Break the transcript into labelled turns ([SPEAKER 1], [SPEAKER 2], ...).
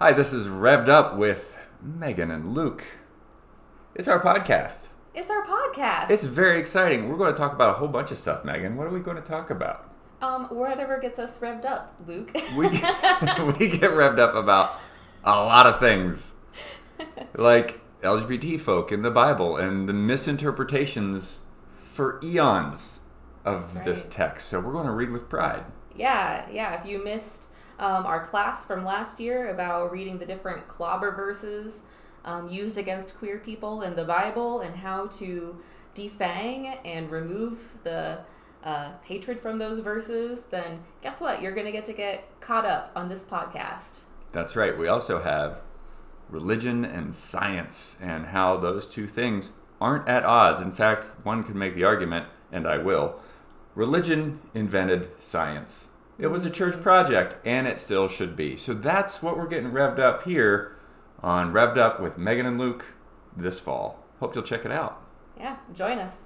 [SPEAKER 1] Hi, this is Revved Up with Meghan and Luke. It's our podcast.
[SPEAKER 2] It's our podcast.
[SPEAKER 1] It's very exciting. We're going to talk about a whole bunch of stuff, Meghan. What are we going to talk about?
[SPEAKER 2] um whatever gets us revved up, Luke.
[SPEAKER 1] We we get revved up about a lot of things, like LGBT folk in the Bible and the misinterpretations for eons of this text. So we're going to read with pride.
[SPEAKER 2] yeah, yeah. If you missed um, our class from last year about reading the different clobber verses um, used against queer people in the Bible and how to defang and remove the uh, hatred from those verses, then guess what? You're going to get to get caught up on this podcast.
[SPEAKER 1] That's right. We also have religion and science and how those two things aren't at odds. In fact, one could make the argument, and I will. Religion invented science. It was a church project, and it still should be. So that's what we're getting revved up here on Revved Up with Meghan and Luke this fall. Hope you'll check it out.
[SPEAKER 2] Yeah, join us.